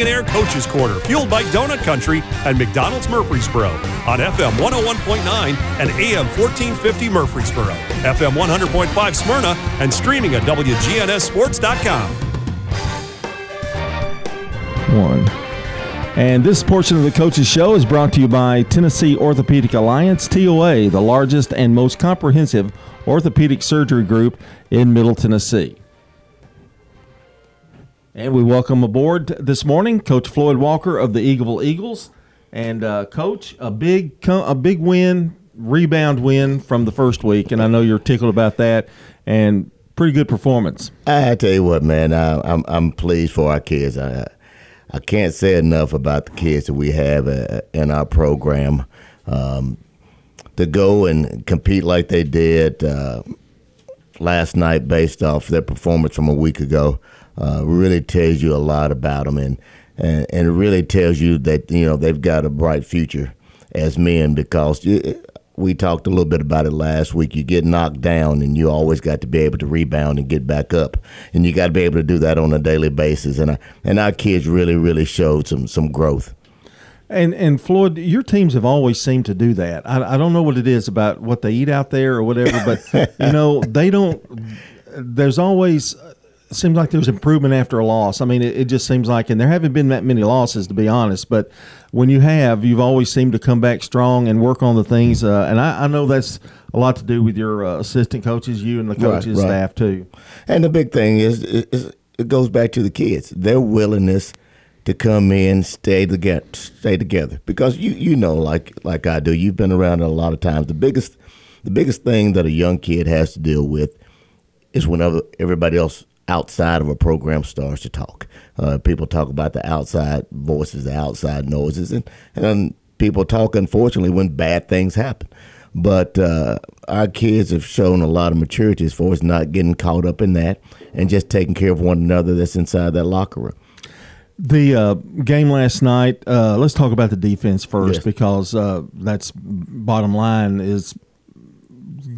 And Air Coaches Corner, fueled by Donut Country and McDonald's Murfreesboro on FM 101.9 and AM 1450 Murfreesboro, FM 100.5 Smyrna, and streaming at WGNSSports.com. One. And this portion of the Coaches Show is brought to you by Tennessee Orthopedic Alliance, TOA, the largest and most comprehensive orthopedic surgery group in Middle Tennessee. And we welcome aboard this morning Coach Floyd Walker of the Eagleville Eagles. And uh, Coach, a big a big win, rebound win from the first week, and I know you're tickled about that. And pretty good performance. I tell you what, man, I, I'm I'm pleased for our kids. I I can't say enough about the kids that we have uh, in our program. Um, to go and compete like they did uh, last night, based off their performance from a week ago, uh, really tells you a lot about them, and, and and it really tells you that you know they've got a bright future as men because we talked a little bit about it last week. You get knocked down, and you always got to be able to rebound and get back up, and you got to be able to do that on a daily basis. And and our kids really, really showed some some growth. And and Floyd, your teams have always seemed to do that. I, I don't know what it is about what they eat out there or whatever, but you know they don't. There's always seems like there's improvement after a loss. I mean, it, it, just seems like, and there haven't been that many losses to be honest. But when you have, you've always seemed to come back strong and work on the things. Uh, and I, I, know that's a lot to do with your uh, assistant coaches, you and the coaches right, right. staff too. And the big thing is, is, it goes back to the kids, their willingness to come in, stay together, stay together. Because you you know, like like I do, you've been around it a lot of times. The biggest the biggest thing that a young kid has to deal with is whenever everybody else outside of a program starts to talk. Uh, people talk about the outside voices, the outside noises, and, and people talk, unfortunately, when bad things happen. But uh, our kids have shown a lot of maturity as far as not getting caught up in that and just taking care of one another that's inside that locker room. The uh, game last night. Uh, let's talk about the defense first yes. because uh, that's bottom line is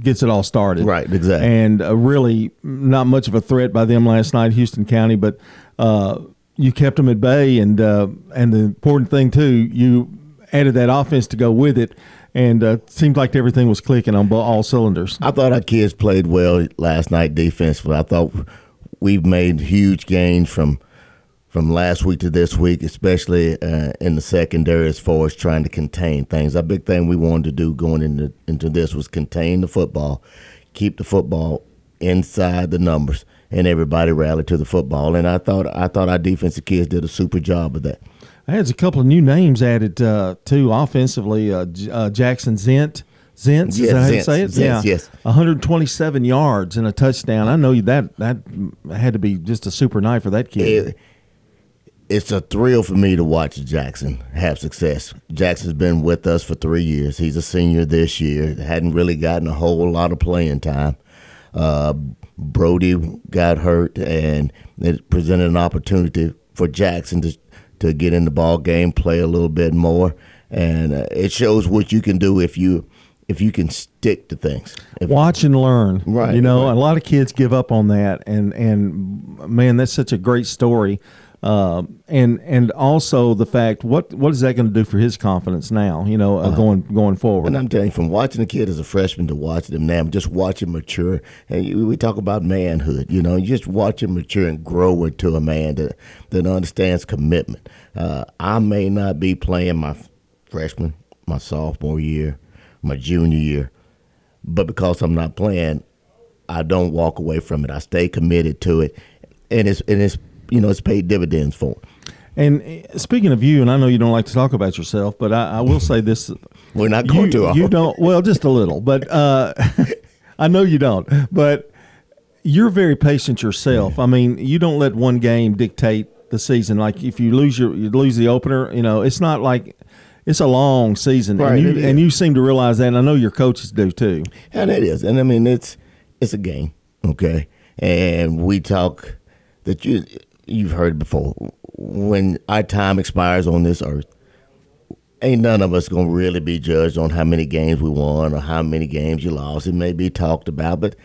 gets it all started. Right, exactly. And uh, really, not much of a threat by them last night, Houston County, but uh, you kept them at bay, and uh, and the important thing too, you added that offense to go with it, and uh, seemed like everything was clicking on all cylinders. I thought our kids played well last night defensively. I thought we've made huge gains from from last week to this week, especially uh, in the secondary as far as trying to contain things. A big thing we wanted to do going into into this was contain the football, keep the football inside the numbers, and everybody rallied to the football. And I thought I thought our defensive kids did a super job of that. There's a couple of new names added uh, too offensively. Uh, uh, Jackson Zent. Zentz, yes, is that how you say it? Zentz, yeah, yes. 127 yards and a touchdown. I know that that had to be just a super night for that kid. It, it's a thrill for me to watch Jackson have success. Jackson's been with us for three years. He's a senior this year. Hadn't really gotten a whole lot of playing time. Uh, Brody got hurt, and it presented an opportunity for Jackson to to get in the ball game, play a little bit more, and uh, it shows what you can do if you if you can stick to things. If, Watch and learn. Right. You know, right. a lot of kids give up on that, and and man, that's such a great story uh, and and also the fact what what is that going to do for his confidence now? You know, uh, uh-huh. going going forward. And I'm telling you, from watching the kid as a freshman to watching him now, just watching mature. And we talk about manhood. You know, you just watch him mature and grow into a man that that understands commitment. Uh, I may not be playing my freshman, my sophomore year, my junior year, but because I'm not playing, I don't walk away from it. I stay committed to it, and it's and it's you know, it's paid dividends for. And uh, speaking of you, and I know you don't like to talk about yourself, but I, I will say this: we're not going you, to. You don't. Well, just a little, but uh, I know you don't. But you're very patient yourself. I mean, you don't let one game dictate the season. Like if you lose your, you lose the opener. You know, it's not like it's a long season, right, and you and you seem to realize that. And I know your coaches do too. And it is, and I mean it's it's a game, okay. And we talk that you you've heard before. When our time expires on this earth, ain't none of us gonna really be judged on how many games we won or how many games you lost. It may be talked about, but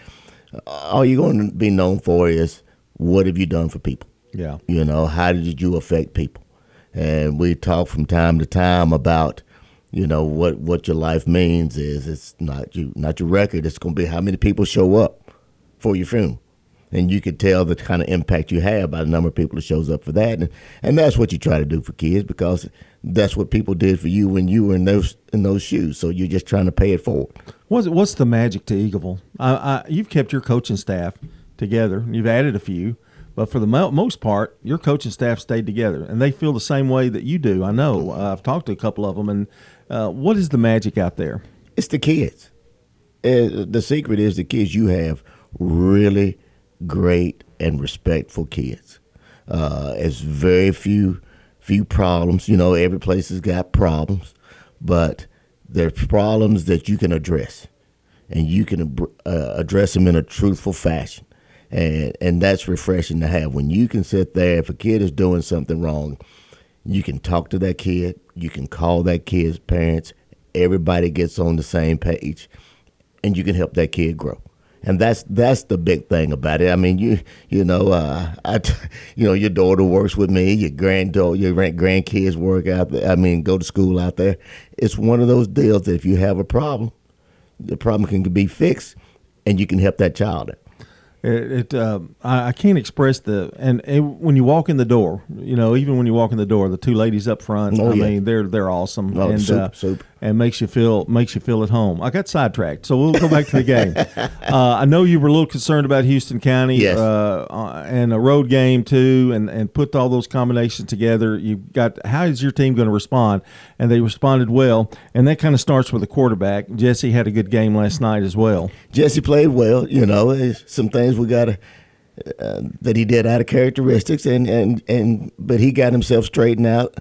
uh, all you're going to be known for is what have you done for people. Yeah, you know, how did you affect people? and we talk from time to time about you know what what your life means is it's not you not your record it's to be how many people show up for your funeral and you can tell the kind of impact you have by the number of people that shows up for that and, and that's what you try to do for kids because that's what people did for you when you were in those in those shoes so you're just trying to pay it forward what's, what's the magic to eagleville I, I, you've kept your coaching staff together you've added a few but for the mo- most part, your coaching staff stayed together, and they feel the same way that you do. I know. Uh, I've talked to a couple of them, and uh, what is the magic out there? It's the kids. Uh, the secret is the kids. You have really great and respectful kids. Uh, it's very few few problems. You know, every place has got problems, but there's problems that you can address, and you can uh, address them in a truthful fashion and and that's refreshing to have when you can sit there if a kid is doing something wrong you can talk to that kid you can call that kid's parents everybody gets on the same page and you can help that kid grow and that's that's the big thing about it. I mean, you you know, uh, I, you know, your daughter works with me, your granddaughter, your grandkids work out there. I mean, go to school out there. It's one of those deals that if you have a problem, the problem can be fixed, and you can help that child. It, it uh, I, I, can't express the and, and, when you walk in the door, you know, even when you walk in the door, the two ladies up front, oh, I yeah. mean, they're they're awesome oh, and soup, uh, soup. and makes you feel makes you feel at home. I got sidetracked, so we'll go back to the game. Uh, I know you were a little concerned about Houston County, yes. Uh, uh, and a road game too, and and put all those combinations together. You've got how is your team going to respond? And they responded well, and that kind of starts with the quarterback. Jesse had a good game last night as well. Jesse played well. You know, some things we got. Uh, that he did out of characteristics, and, and, and but he got himself straightened out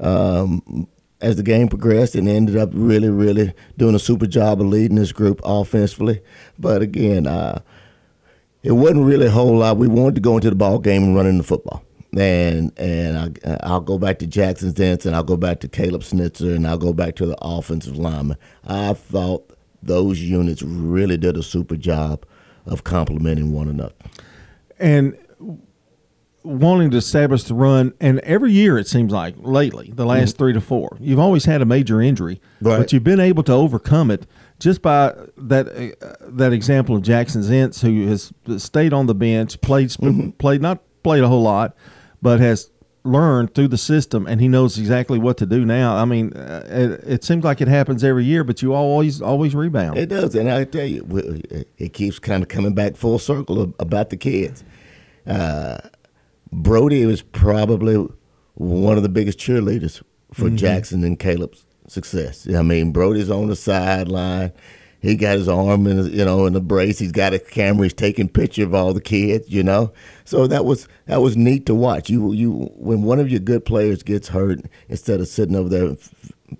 um, as the game progressed, and ended up really, really doing a super job of leading this group offensively. But again, uh, it wasn't really a whole lot. We wanted to go into the ball game and run into football. And and I, I'll go back to Jackson Zentz, and I'll go back to Caleb Snitzer, and I'll go back to the offensive lineman. I thought those units really did a super job of complementing one another. And wanting to establish the run, and every year it seems like lately, the last mm-hmm. three to four, you've always had a major injury, right. but you've been able to overcome it just by that uh, that example of Jackson Zentz, who has stayed on the bench, played mm-hmm. played not played a whole lot, but has learned through the system, and he knows exactly what to do now. I mean, uh, it, it, seems like it happens every year, but you always always rebound. It does, and I tell you, it keeps kind of coming back full circle about the kids. Uh, Brody was probably one of the biggest cheerleaders for mm-hmm. Jackson and Caleb's success. I mean, Brody's on the sideline he got his arm in, you know, in the brace. He's got a camera. He's taking picture of all the kids, you know. So that was that was neat to watch. You you when one of your good players gets hurt, instead of sitting over there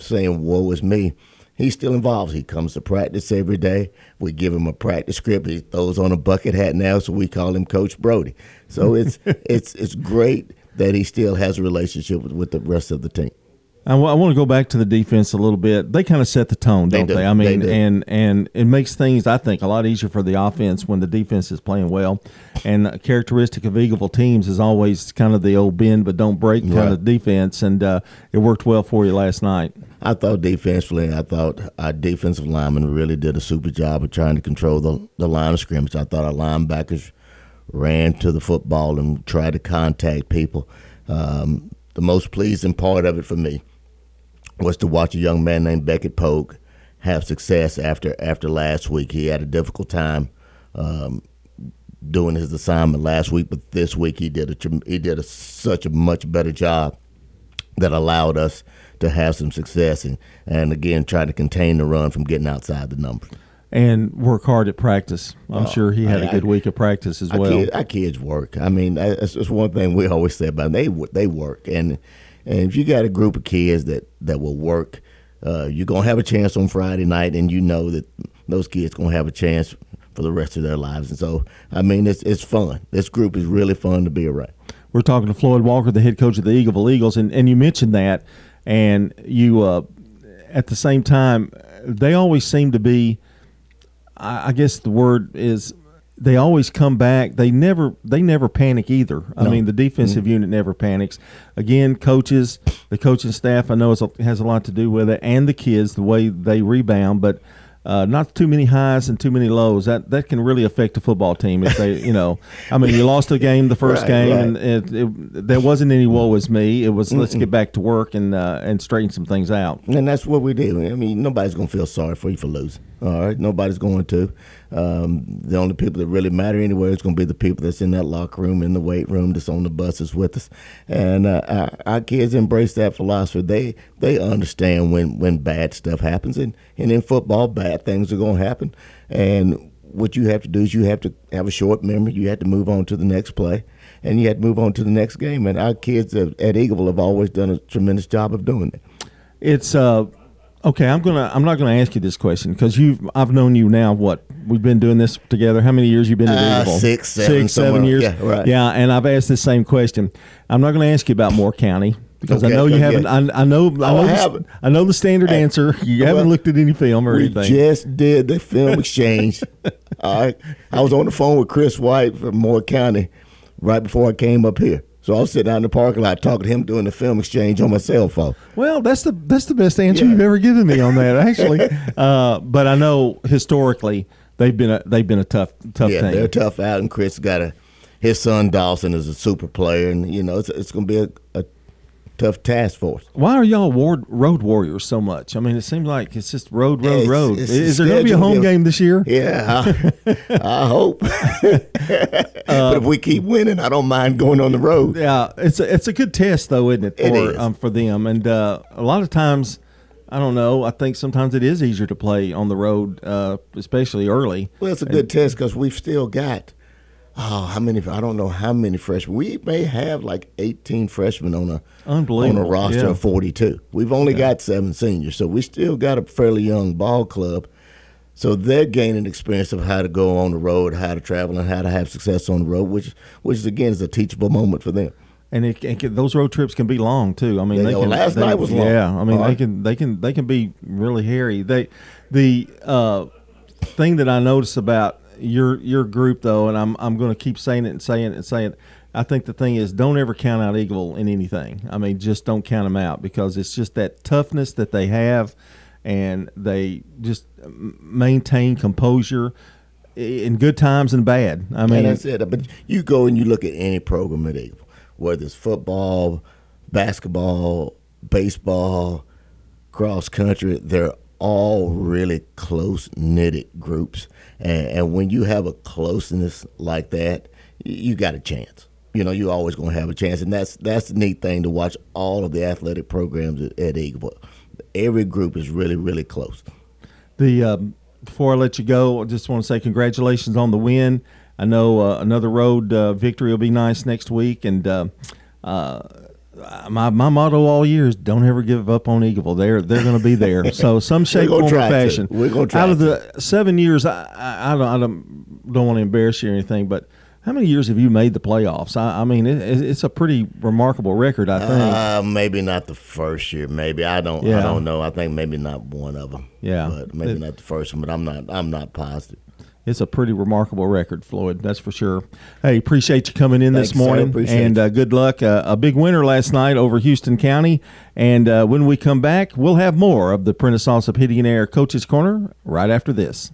saying "Woe is me," he's still involved. He comes to practice every day. We give him a practice script. He throws on a bucket hat now, so we call him Coach Brody. So it's it's it's great that he still has a relationship with, with the rest of the team. I, w- I want to go back to the defense a little bit. They kind of set the tone, don't they? they? I mean, they and and it makes things I think a lot easier for the offense when the defense is playing well. And a characteristic of Eagleville teams is always kind of the old bend but don't break kind right. of defense, and uh, it worked well for you last night. I thought defensively, I thought our defensive linemen really did a super job of trying to control the the line of scrimmage. I thought our linebackers ran to the football and tried to contact people. Um, the most pleasing part of it for me was to watch a young man named Beckett Pogue have success after after last week. He had a difficult time um, doing his assignment last week, but this week he did a he did a, such a much better job that allowed us to have some success and and again try to contain the run from getting outside the numbers. And work hard at practice. I'm oh, sure he had I, a good I, week of practice as well. Our kids, our kids work. I mean, that's just one thing we always say about them. They they work and and if you got a group of kids that, that will work, uh, you're gonna have a chance on Friday night, and you know that those kids gonna have a chance for the rest of their lives. And so, I mean, it's it's fun. This group is really fun to be around. We're talking to Floyd Walker, the head coach of the Eagleville Eagles, and, and you mentioned that, and you uh, at the same time, they always seem to be. I, I guess the word is they always come back. They never they never panic either. I mean, the defensive mm-hmm. unit never panics. Again, coaches the coaching staff I know is, has a lot to do with it, and the kids the way they rebound, but uh, not too many highs and too many lows. That that can really affect a football team if they, you know, I mean, you lost a game the first Right, game, right. and it, it, there wasn't any woe is me. It was let's get back to work and uh, and straighten some things out. And that's what we did. I mean, nobody's gonna feel sorry for you for losing. All right, nobody's going to. Um, the only people that really matter anywhere is going to be the people that's in that locker room, in the weight room, that's on the buses with us. And uh, our, our kids embrace that philosophy. They they understand when when bad stuff happens, and and in football, bad things are going to happen. And what you have to do is you have to have a short memory. You have to move on to the next play, and you have to move on to the next game. And our kids at Eagleville have always done a tremendous job of doing that. It's uh okay. I'm gonna I'm not gonna ask you this question because you've I've known you now. What we've been doing this together. How many years you been at Uh, Eagleville? six, seven, six, seven years. Yeah, right. Yeah, and I've asked the same question. I'm not going to ask you about Moore County because I know you okay. haven't. I, I know. I know. I the, haven't. I know the standard answer. You haven't looked at any film or anything. We anything. just did the film exchange. Right. I was on the phone with Chris White from Moore County right before I came up here. So I was sitting out in the parking lot talking to him doing the film exchange on my cell phone. Well, that's the that's the best answer Yeah. you've ever given me on that, actually. uh, but I know historically they've been a they've been a tough tough yeah, team. they're tough out, and Chris got a his son Dawson is a super player, and you know it's it's going to be a, a tough task force. Why are y'all ward, road warriors so much? I mean, it seems like it's just road, road, It's- road. it's Is there going to be a home gives- game this year? Yeah, I, I hope. but if we keep winning, I don't mind going on the road. Yeah, it's a, it's a good test though, isn't it? For It is. Um, for them, and uh, a lot of times, I don't know. I think sometimes it is easier to play on the road, uh, especially early. Well, it's a good test because we've still got oh, how many? I don't know how many freshmen. We may have like eighteen freshmen on a on a roster yeah. of forty-two. We've only got seven seniors, so we still got a fairly young ball club. So they're gaining experience of how to go on the road, how to travel, and how to have success on the road, which, which again is a teachable moment for them. And it, it can, those road trips can be long too. I mean, Yeah, they can. last they- night was long. Yeah, I mean, All they can they can they can be really hairy. They the uh, thing that I notice about your your group though, and I'm I'm going to keep saying it and saying it and saying it. I think the thing is, don't ever count out Eagle in anything. I mean, just don't count them out because it's just that toughness that they have, and they just maintain composure in good times and bad. I mean, and that's it. But you go and you look at any program at Eagle, whether it's football, basketball, baseball, cross country, they're all really close knitted groups. And, and when you have a closeness like that, you got a chance. You know, you're always going to have a chance, and that's that's the neat thing to watch all of the athletic programs at, at Eagle. Every group is really, really close. The um, before I let you go, I just want to say congratulations on the win. I know uh, another road uh, victory will be nice next week, and uh, uh, my my motto all year is don't ever give up on Eagleville. They're they're going to be there. So some shape, form, or try to. fashion. We're gonna try Out of to. the seven years, I, I, I don't I don't, don't want to embarrass you or anything, but. How many years have you made the playoffs? I, I mean, it, it's a pretty remarkable record. I think. Uh, maybe not the first year. Maybe I don't. Yeah. I don't know. I think maybe not one of them. Yeah. but maybe It- not the first one. But I'm not. I'm not positive. It's a pretty remarkable record, Floyd. That's for sure. Hey, appreciate you coming in this Thank you, sir. morning, and uh, good luck. Uh, a big winner last night over Houston County, and uh, when we come back, we'll have more of the Prentice Alsop Heating Air Coaches Corner right after this.